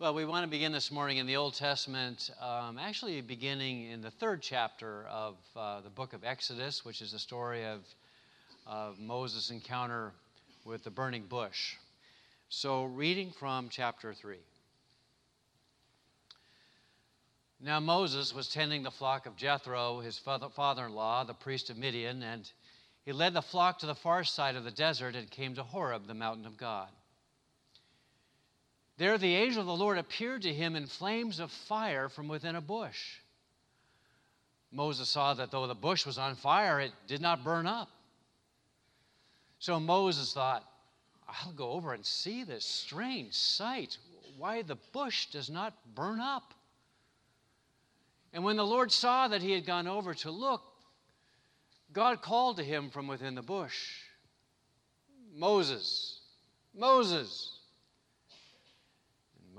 Well, we want to begin this morning in the Old Testament, um, actually beginning in the third chapter of uh, the book of Exodus, which is the story of, of Moses' encounter with the burning bush. So, reading from chapter 3. Now, Moses was tending the flock of Jethro, his father in law, the priest of Midian, and he led the flock to the far side of the desert and came to Horeb, the mountain of God. There, the angel of the Lord appeared to him in flames of fire from within a bush. Moses saw that though the bush was on fire, it did not burn up. So Moses thought, I'll go over and see this strange sight, why the bush does not burn up. And when the Lord saw that he had gone over to look, God called to him from within the bush Moses, Moses.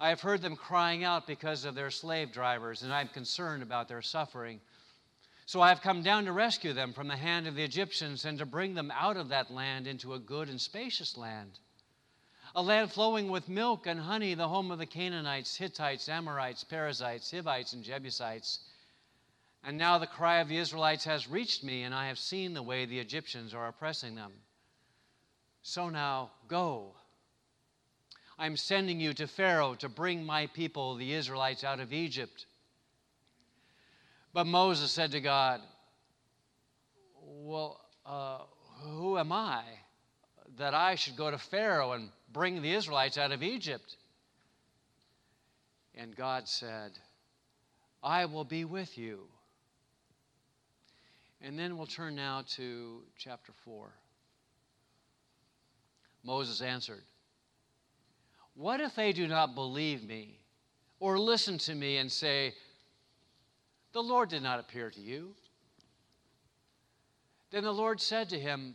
I have heard them crying out because of their slave drivers, and I am concerned about their suffering. So I have come down to rescue them from the hand of the Egyptians and to bring them out of that land into a good and spacious land. A land flowing with milk and honey, the home of the Canaanites, Hittites, Amorites, Perizzites, Hivites, and Jebusites. And now the cry of the Israelites has reached me, and I have seen the way the Egyptians are oppressing them. So now go I'm sending you to Pharaoh to bring my people, the Israelites, out of Egypt. But Moses said to God, Well, uh, who am I that I should go to Pharaoh and bring the Israelites out of Egypt? And God said, I will be with you. And then we'll turn now to chapter 4. Moses answered, what if they do not believe me or listen to me and say, The Lord did not appear to you? Then the Lord said to him,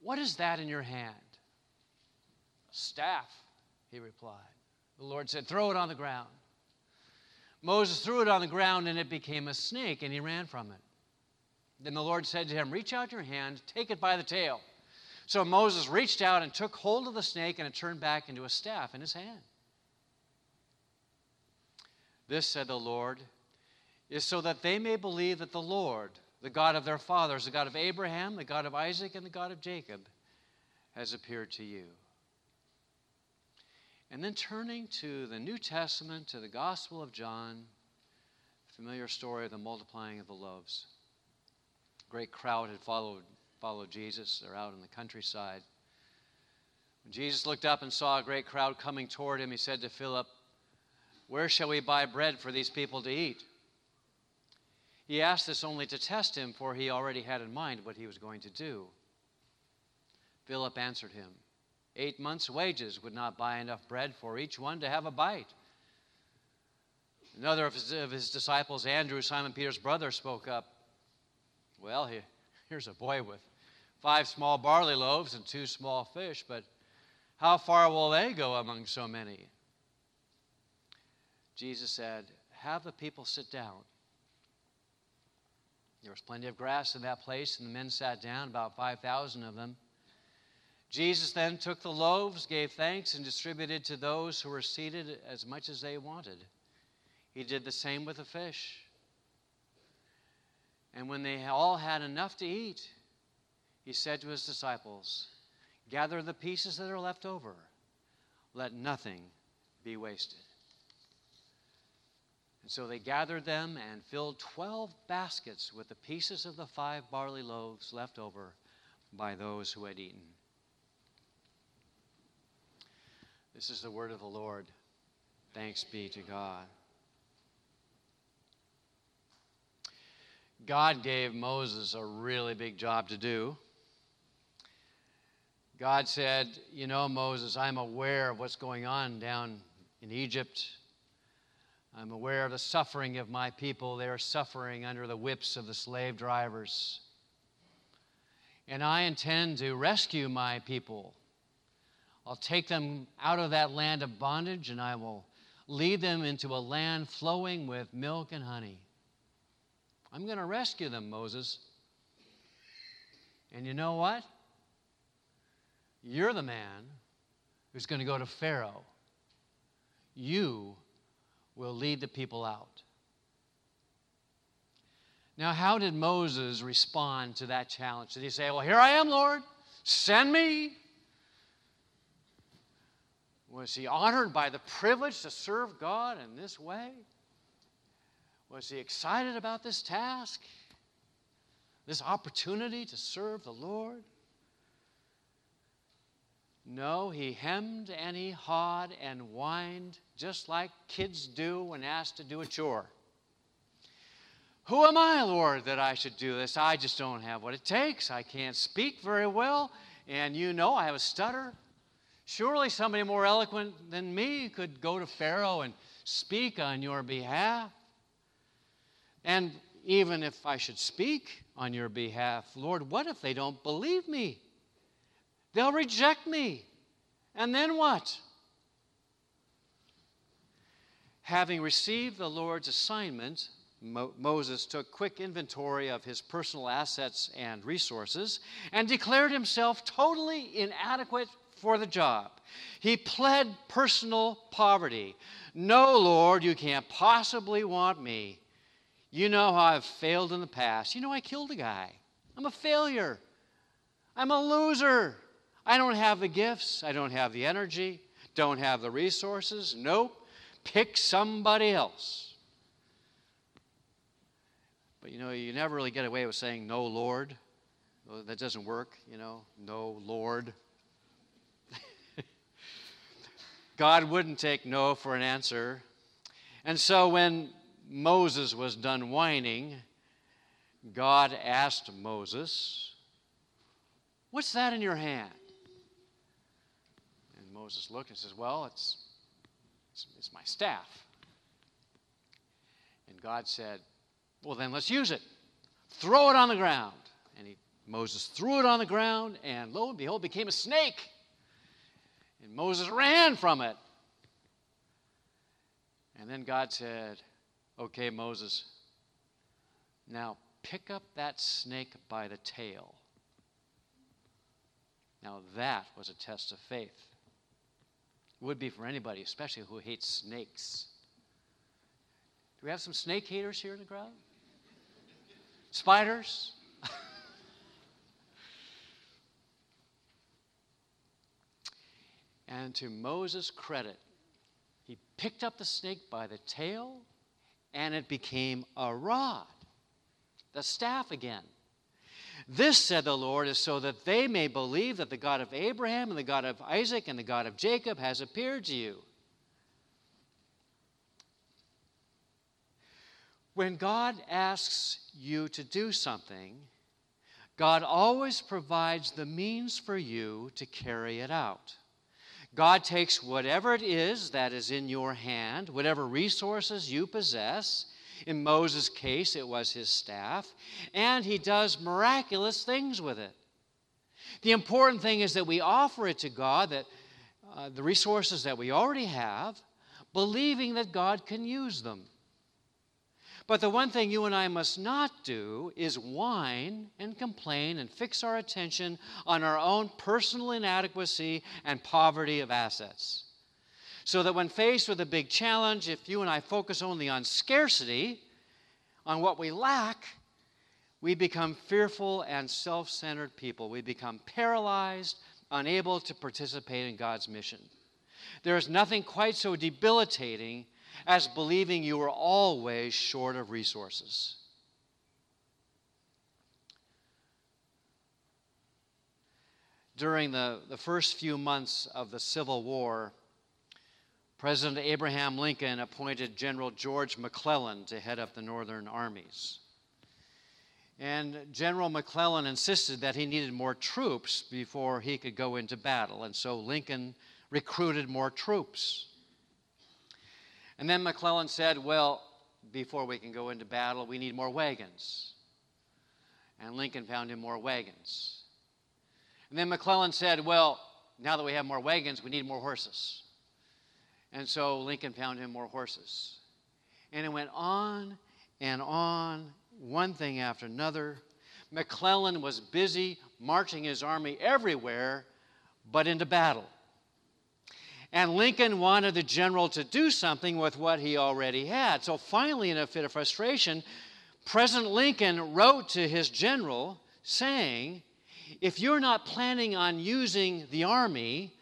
What is that in your hand? A staff, he replied. The Lord said, Throw it on the ground. Moses threw it on the ground and it became a snake and he ran from it. Then the Lord said to him, Reach out your hand, take it by the tail. So Moses reached out and took hold of the snake, and it turned back into a staff in his hand. This, said the Lord, is so that they may believe that the Lord, the God of their fathers, the God of Abraham, the God of Isaac, and the God of Jacob, has appeared to you. And then turning to the New Testament, to the Gospel of John, familiar story of the multiplying of the loaves. A great crowd had followed followed Jesus. They're out in the countryside. When Jesus looked up and saw a great crowd coming toward him, he said to Philip, Where shall we buy bread for these people to eat? He asked this only to test him, for he already had in mind what he was going to do. Philip answered him, Eight months' wages would not buy enough bread for each one to have a bite. Another of his, of his disciples, Andrew, Simon Peter's brother, spoke up. Well, he, here's a boy with five small barley loaves and two small fish, but how far will they go among so many? Jesus said, Have the people sit down. There was plenty of grass in that place, and the men sat down, about 5,000 of them. Jesus then took the loaves, gave thanks, and distributed to those who were seated as much as they wanted. He did the same with the fish. And when they all had enough to eat, he said to his disciples, Gather the pieces that are left over, let nothing be wasted. And so they gathered them and filled 12 baskets with the pieces of the five barley loaves left over by those who had eaten. This is the word of the Lord. Thanks be to God. God gave Moses a really big job to do. God said, You know, Moses, I'm aware of what's going on down in Egypt. I'm aware of the suffering of my people. They are suffering under the whips of the slave drivers. And I intend to rescue my people. I'll take them out of that land of bondage and I will lead them into a land flowing with milk and honey. I'm going to rescue them, Moses. And you know what? You're the man who's going to go to Pharaoh. You will lead the people out. Now, how did Moses respond to that challenge? Did he say, Well, here I am, Lord, send me? Was he honored by the privilege to serve God in this way? Was he excited about this task? This opportunity to serve the Lord? No, he hemmed and he hawed and whined just like kids do when asked to do a chore. Who am I, Lord, that I should do this? I just don't have what it takes. I can't speak very well, and you know I have a stutter. Surely somebody more eloquent than me could go to Pharaoh and speak on your behalf. And even if I should speak on your behalf, Lord, what if they don't believe me? They'll reject me. And then what? Having received the Lord's assignment, Mo- Moses took quick inventory of his personal assets and resources and declared himself totally inadequate for the job. He pled personal poverty. No, Lord, you can't possibly want me. You know how I've failed in the past. You know I killed a guy. I'm a failure. I'm a loser. I don't have the gifts, I don't have the energy, don't have the resources. Nope. Pick somebody else. But you know, you never really get away with saying, No, Lord. Well, that doesn't work, you know. No, Lord. God wouldn't take no for an answer. And so when Moses was done whining, God asked Moses, What's that in your hand? And Moses looked and says, Well, it's, it's, it's my staff. And God said, Well, then let's use it. Throw it on the ground. And he, Moses threw it on the ground, and lo and behold, became a snake. And Moses ran from it. And then God said, Okay, Moses, now pick up that snake by the tail. Now that was a test of faith would be for anybody, especially who hates snakes. Do we have some snake haters here in the crowd? Spiders? and to Moses' credit, he picked up the snake by the tail and it became a rod, the staff again. This, said the Lord, is so that they may believe that the God of Abraham and the God of Isaac and the God of Jacob has appeared to you. When God asks you to do something, God always provides the means for you to carry it out. God takes whatever it is that is in your hand, whatever resources you possess, in Moses' case, it was his staff, and he does miraculous things with it. The important thing is that we offer it to God, that uh, the resources that we already have, believing that God can use them. But the one thing you and I must not do is whine and complain and fix our attention on our own personal inadequacy and poverty of assets. So that when faced with a big challenge, if you and I focus only on scarcity, on what we lack, we become fearful and self centered people. We become paralyzed, unable to participate in God's mission. There is nothing quite so debilitating as believing you are always short of resources. During the, the first few months of the Civil War, President Abraham Lincoln appointed General George McClellan to head up the Northern armies. And General McClellan insisted that he needed more troops before he could go into battle, and so Lincoln recruited more troops. And then McClellan said, Well, before we can go into battle, we need more wagons. And Lincoln found him more wagons. And then McClellan said, Well, now that we have more wagons, we need more horses. And so Lincoln found him more horses. And it went on and on, one thing after another. McClellan was busy marching his army everywhere but into battle. And Lincoln wanted the general to do something with what he already had. So finally, in a fit of frustration, President Lincoln wrote to his general saying, If you're not planning on using the army,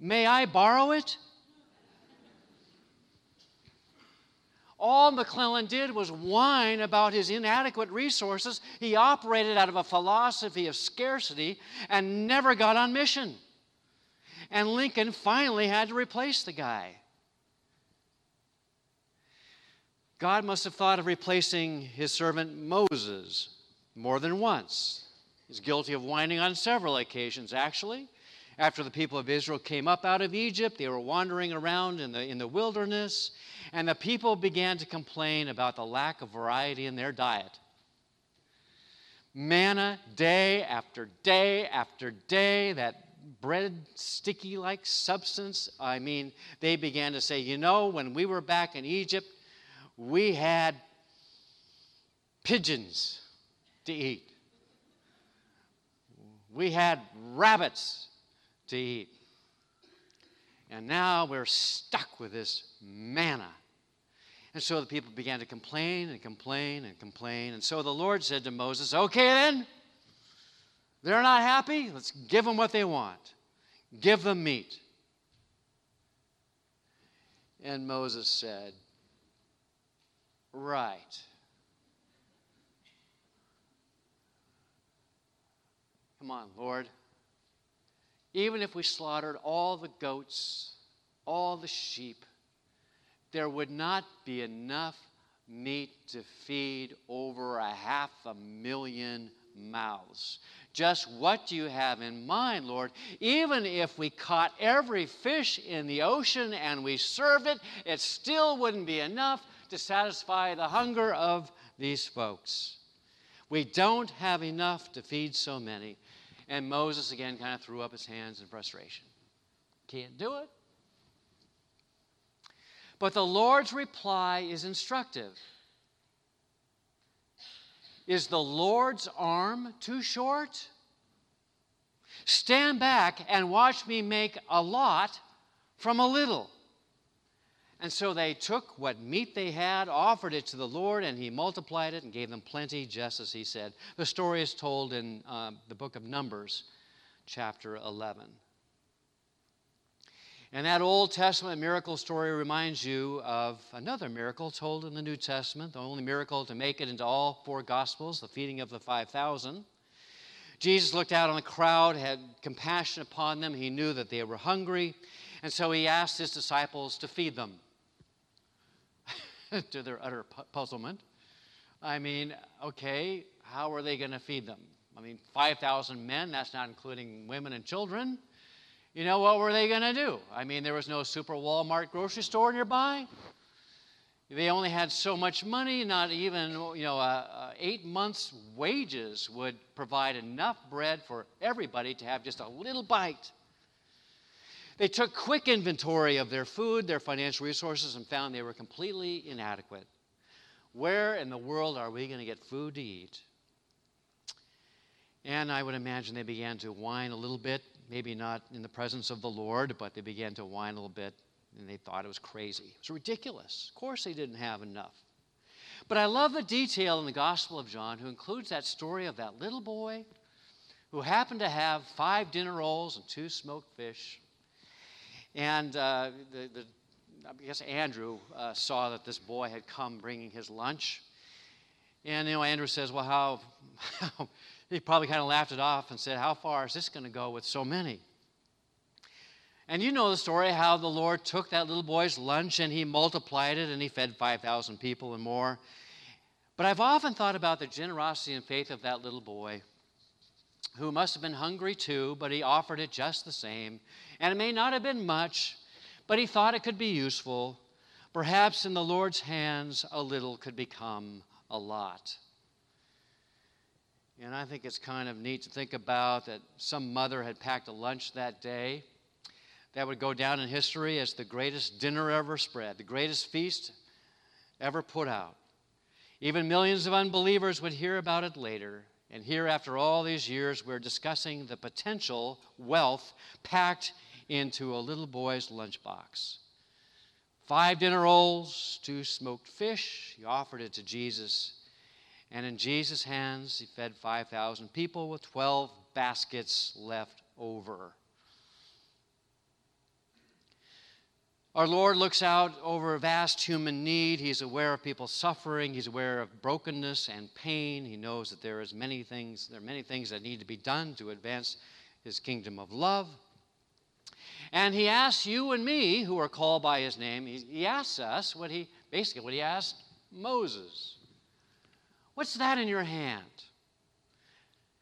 may I borrow it? All McClellan did was whine about his inadequate resources. He operated out of a philosophy of scarcity and never got on mission. And Lincoln finally had to replace the guy. God must have thought of replacing his servant Moses more than once. He's guilty of whining on several occasions, actually. After the people of Israel came up out of Egypt, they were wandering around in the, in the wilderness, and the people began to complain about the lack of variety in their diet. Manna day after day after day, that bread sticky like substance. I mean, they began to say, you know, when we were back in Egypt, we had pigeons to eat, we had rabbits to eat. And now we're stuck with this manna. And so the people began to complain and complain and complain. And so the Lord said to Moses, Okay, then, they're not happy. Let's give them what they want. Give them meat. And Moses said, Right. Come on, Lord. Even if we slaughtered all the goats, all the sheep, there would not be enough meat to feed over a half a million mouths. Just what do you have in mind, Lord? Even if we caught every fish in the ocean and we served it, it still wouldn't be enough to satisfy the hunger of these folks. We don't have enough to feed so many. And Moses again kind of threw up his hands in frustration. Can't do it. But the Lord's reply is instructive. Is the Lord's arm too short? Stand back and watch me make a lot from a little. And so they took what meat they had, offered it to the Lord, and he multiplied it and gave them plenty, just as he said. The story is told in uh, the book of Numbers, chapter 11. And that Old Testament miracle story reminds you of another miracle told in the New Testament, the only miracle to make it into all four Gospels, the feeding of the 5,000. Jesus looked out on the crowd, had compassion upon them. He knew that they were hungry, and so he asked his disciples to feed them. to their utter puzzlement. I mean, okay, how are they going to feed them? I mean, 5,000 men, that's not including women and children. You know, what were they going to do? I mean, there was no super Walmart grocery store nearby. They only had so much money, not even, you know, uh, uh, eight months' wages would provide enough bread for everybody to have just a little bite. They took quick inventory of their food, their financial resources, and found they were completely inadequate. Where in the world are we going to get food to eat? And I would imagine they began to whine a little bit maybe not in the presence of the Lord, but they began to whine a little bit and they thought it was crazy. It was ridiculous. Of course, they didn't have enough. But I love the detail in the Gospel of John, who includes that story of that little boy who happened to have five dinner rolls and two smoked fish. And uh, the, the, I guess Andrew uh, saw that this boy had come bringing his lunch. And, you know, Andrew says, Well, how, how he probably kind of laughed it off and said, How far is this going to go with so many? And you know the story how the Lord took that little boy's lunch and he multiplied it and he fed 5,000 people and more. But I've often thought about the generosity and faith of that little boy who must have been hungry too, but he offered it just the same. And it may not have been much, but he thought it could be useful. Perhaps in the Lord's hands, a little could become a lot. And I think it's kind of neat to think about that some mother had packed a lunch that day that would go down in history as the greatest dinner ever spread, the greatest feast ever put out. Even millions of unbelievers would hear about it later. And here, after all these years, we're discussing the potential wealth packed into a little boy's lunchbox. Five dinner rolls, two smoked fish. He offered it to Jesus. And in Jesus' hands, he fed 5,000 people with 12 baskets left over. Our Lord looks out over a vast human need. He's aware of people's suffering. He's aware of brokenness and pain. He knows that there is many things, there are many things that need to be done to advance his kingdom of love. And he asks you and me, who are called by his name, he, he asks us what he basically what he asked Moses. What's that in your hand?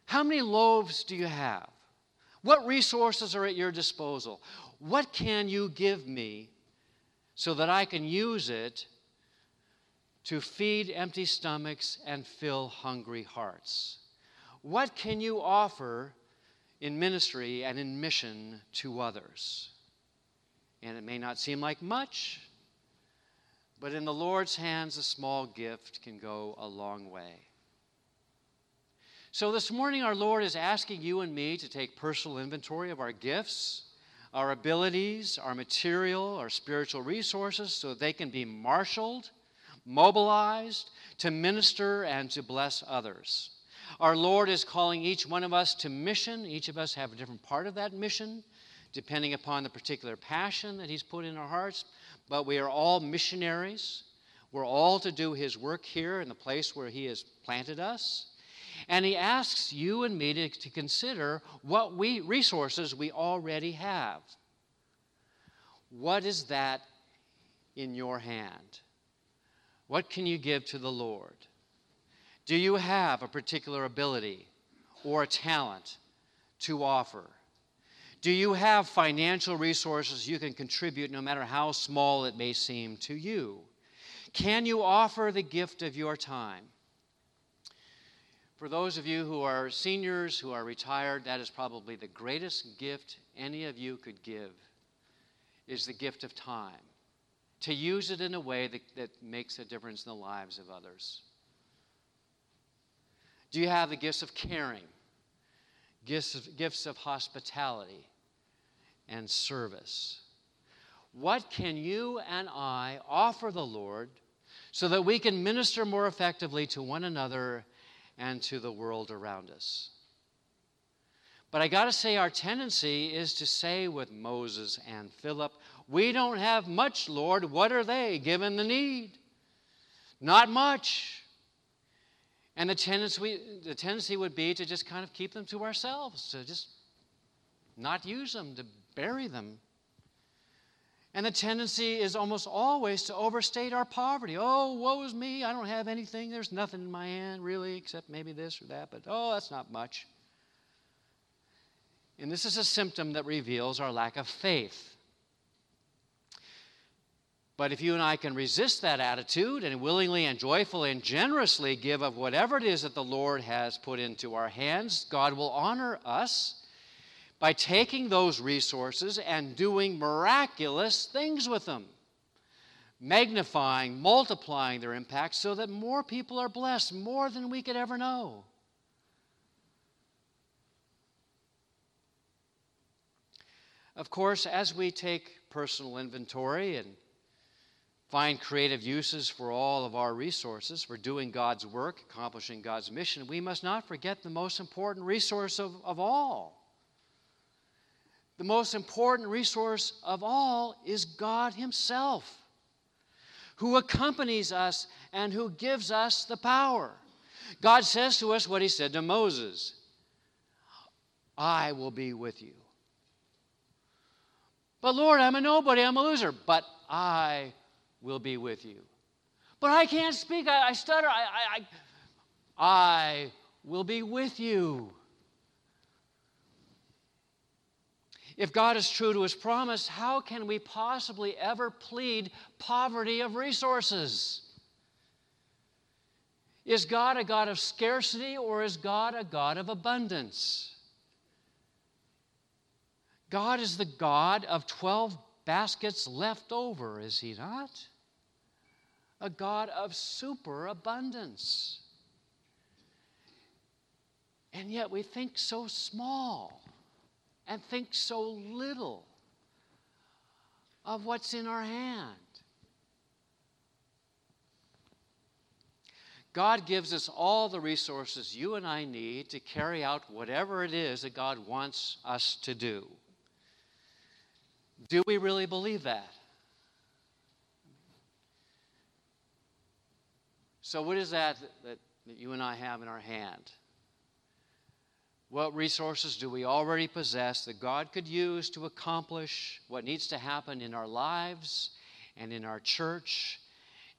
How many loaves do you have? What resources are at your disposal? What can you give me so that I can use it to feed empty stomachs and fill hungry hearts? What can you offer in ministry and in mission to others? And it may not seem like much, but in the Lord's hands, a small gift can go a long way. So this morning, our Lord is asking you and me to take personal inventory of our gifts, our abilities, our material, our spiritual resources, so they can be marshaled, mobilized to minister and to bless others. Our Lord is calling each one of us to mission. Each of us have a different part of that mission, depending upon the particular passion that He's put in our hearts but we are all missionaries. We're all to do His work here in the place where He has planted us. And He asks you and me to, to consider what we, resources we already have. What is that in your hand? What can you give to the Lord? Do you have a particular ability or a talent to offer? Do you have financial resources you can contribute no matter how small it may seem to you? Can you offer the gift of your time? For those of you who are seniors, who are retired, that is probably the greatest gift any of you could give is the gift of time. To use it in a way that, that makes a difference in the lives of others. Do you have the gifts of caring, gifts of, gifts of hospitality, and service. What can you and I offer the Lord so that we can minister more effectively to one another and to the world around us? But I got to say, our tendency is to say with Moses and Philip, We don't have much, Lord. What are they given the need? Not much. And the tendency, the tendency would be to just kind of keep them to ourselves, to just not use them, to bury them. And the tendency is almost always to overstate our poverty. Oh, woe is me. I don't have anything. There's nothing in my hand, really, except maybe this or that. But oh, that's not much. And this is a symptom that reveals our lack of faith. But if you and I can resist that attitude and willingly and joyfully and generously give of whatever it is that the Lord has put into our hands, God will honor us by taking those resources and doing miraculous things with them, magnifying, multiplying their impact so that more people are blessed, more than we could ever know. Of course, as we take personal inventory and find creative uses for all of our resources for doing God's work, accomplishing God's mission, we must not forget the most important resource of, of all the most important resource of all is God Himself, who accompanies us and who gives us the power. God says to us what He said to Moses I will be with you. But Lord, I'm a nobody, I'm a loser, but I will be with you. But I can't speak, I, I stutter, I, I, I, I will be with you. If God is true to his promise, how can we possibly ever plead poverty of resources? Is God a God of scarcity or is God a God of abundance? God is the God of 12 baskets left over, is He not? A God of superabundance. And yet we think so small and think so little of what's in our hand. God gives us all the resources you and I need to carry out whatever it is that God wants us to do. Do we really believe that? So, what is that, that you and I have in our hand? What resources do we already possess that God could use to accomplish what needs to happen in our lives and in our church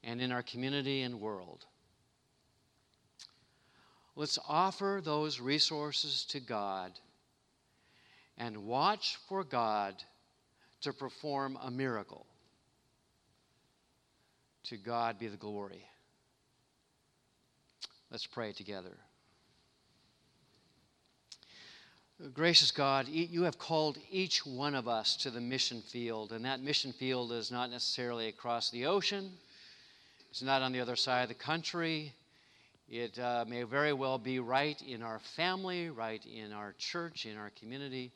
and in our community and world? Let's offer those resources to God and watch for God to perform a miracle. To God be the glory. Let's pray together. Gracious God, you have called each one of us to the mission field, and that mission field is not necessarily across the ocean, it's not on the other side of the country. It uh, may very well be right in our family, right in our church, in our community.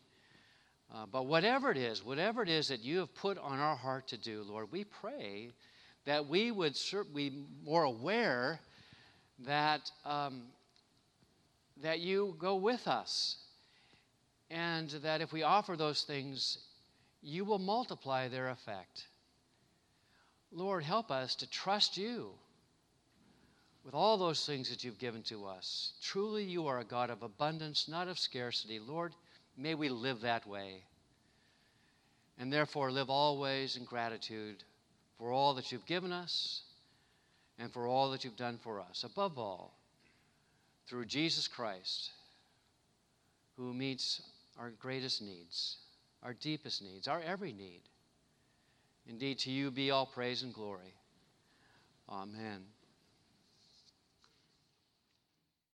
Uh, but whatever it is, whatever it is that you have put on our heart to do, Lord, we pray that we would be more aware that, um, that you go with us. And that if we offer those things, you will multiply their effect. Lord, help us to trust you with all those things that you've given to us. Truly, you are a God of abundance, not of scarcity. Lord, May we live that way. And therefore, live always in gratitude for all that you've given us and for all that you've done for us. Above all, through Jesus Christ, who meets our greatest needs, our deepest needs, our every need. Indeed, to you be all praise and glory. Amen.